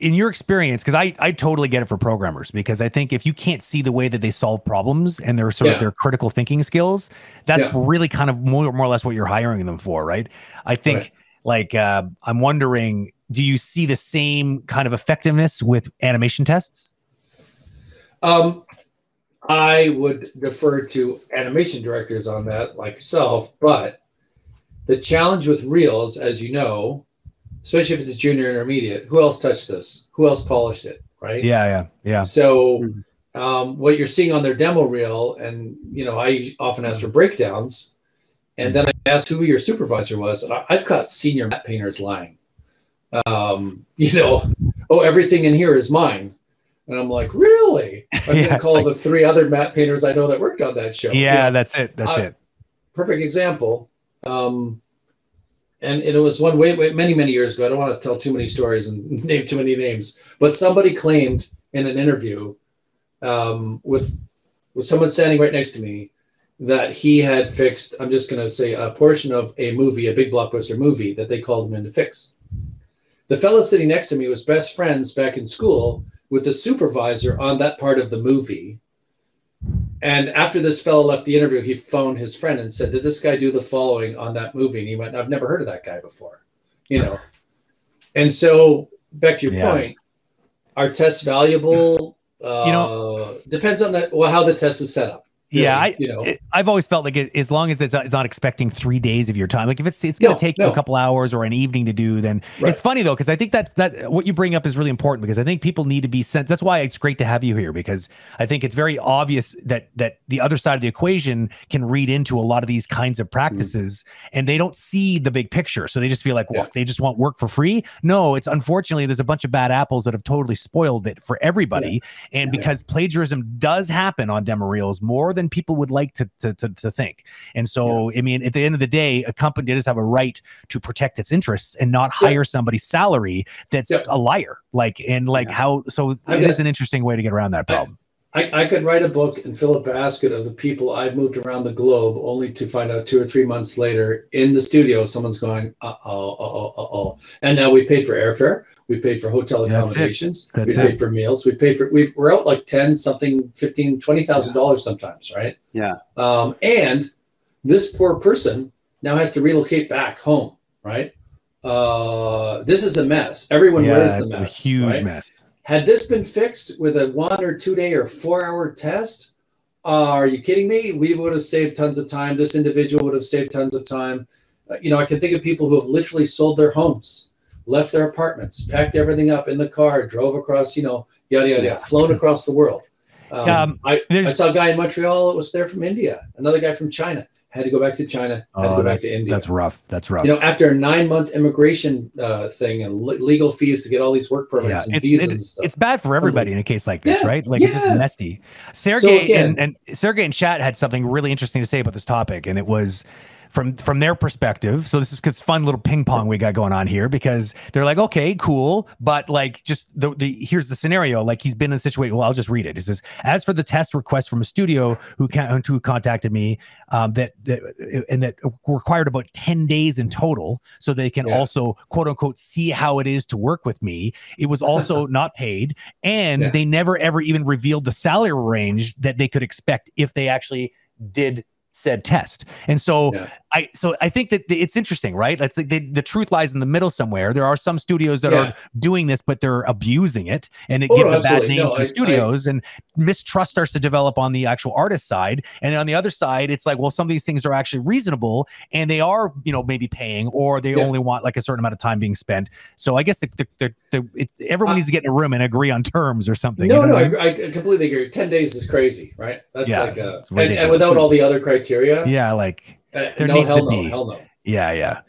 in your experience, because I, I totally get it for programmers, because I think if you can't see the way that they solve problems and their sort Yeah. of their critical thinking skills, that's Yeah. really kind of more, more or less what you're hiring them for, right? I think Right. like uh, I'm wondering, do you see the same kind of effectiveness with animation tests? Um, I would defer to animation directors on that, like yourself. But the challenge with reels, as you know, especially if it's a junior intermediate, who else touched this? Who else polished it? Right. Yeah, yeah, yeah. So, Mhm. um, what you're seeing on their demo reel, and you know, I often ask for breakdowns, and then I ask who your supervisor was, and I, I've got senior matte painters lying. Um, you know, oh, everything in here is mine, and I'm like, really? I'm Yeah, gonna call like- the three other matte painters I know that worked on that show. You Yeah, know, that's it. That's I- it. perfect example. Um, and it was one way, way many many years ago. I don't want to tell too many stories and name too many names, but somebody claimed in an interview um, with with someone standing right next to me that he had fixed. I'm just going to say a portion of a movie, a big blockbuster movie that they called him in to fix. The fellow sitting next to me was best friends back in school with the supervisor on that part of the movie. And after this fellow left the interview, he phoned his friend and said, "Did this guy do the following on that movie?" And he went, "I've never heard of that guy before," you know. And so, back to your Yeah. point, are tests valuable? Uh, You know- depends on the well how the test is set up. Yeah, I, you know. it- I've always felt like it, as long as it's, it's not expecting three days of your time, like if it's it's going to No, take you no. a couple hours or an evening to do, then Right. it's funny though because I think that's that what you bring up is really important because I think people need to be sent. That's why it's great to have you here because I think it's very obvious that that the other side of the equation can read into a lot of these kinds of mm. practices and they don't see the big picture, so they just feel like well Yeah. they just want work for free. No, it's unfortunately there's a bunch of bad apples that have totally spoiled it for everybody, and Yeah. because plagiarism does happen on demo reels more than people would like to to, to, to think. And so, I mean, at the end of the day, a company does have a right to protect its interests and not Yeah. hire somebody's salary that's Yeah. a liar. Like, and like Yeah. how, so it an interesting way to get around that problem. I, I could write a book and fill a basket of the people I've moved around the globe, only to find out two or three months later in the studio, someone's going, uh oh, uh oh, uh oh. And now we paid for airfare, we paid for hotel accommodations, we paid for meals, we paid for, we've, we're out like 10 something, 15, $20,000 sometimes, right? Yeah. Um, and this poor person now has to relocate back home, right? Uh, this is a mess. Everyone wears the it's a mess. huge right? mess. Had this been fixed with a one or two day or four hour test, uh, are you kidding me? We would have saved tons of time. This individual would have saved tons of time. Uh, you know, I can think of people who have literally sold their homes, left their apartments, packed everything up in the car, drove across, you know, yada, yada, Yeah. yada, flown across the world. Um, Um, I, I saw a guy in Montreal that was there from India, another guy from China, had to go back to China, had to oh, go back that's, to India that's rough. That's rough. you know, after a nine month immigration uh, thing and le- legal fees to get all these work permits yeah, and it's, visas it- and stuff. it's bad for everybody in a case like this, Yeah, right? Like it's just messy. Sergey again- and, and Sergey and Chat had something really interesting to say about this topic, and it was from from their perspective. So this is it's fun little ping pong we got going on here because they're like, okay, cool, but like just the the here's the scenario. Like he's been in a situation. Well, I'll just read it. It says, as for the test request from a studio who can who contacted me, um, that that and that required about ten days in total, so they can Yeah. also quote unquote see how it is to work with me. It was also not paid, and Yeah. they never ever even revealed the salary range that they could expect if they actually did said test. And so Yeah. I so I think that it's interesting, right? That's like the, the truth lies in the middle somewhere. There are some studios that Yeah. are doing this, but they're abusing it, and it Oh, gives no, a bad name No, to I- studios, and mistrust starts to develop on the actual artist side. And on the other side, it's like, well, some of these things are actually reasonable, and they are, you know, maybe paying, or they Yeah. only want like a certain amount of time being spent. So I guess the the, the, the it, everyone Uh, needs to get in a room and agree on terms or something. no, you know no, I I, completely agree. Ten days is crazy, right? That's like a and, and without all the other criteria. Yeah, like uh, there no, needs to no, be. no. yeah, yeah.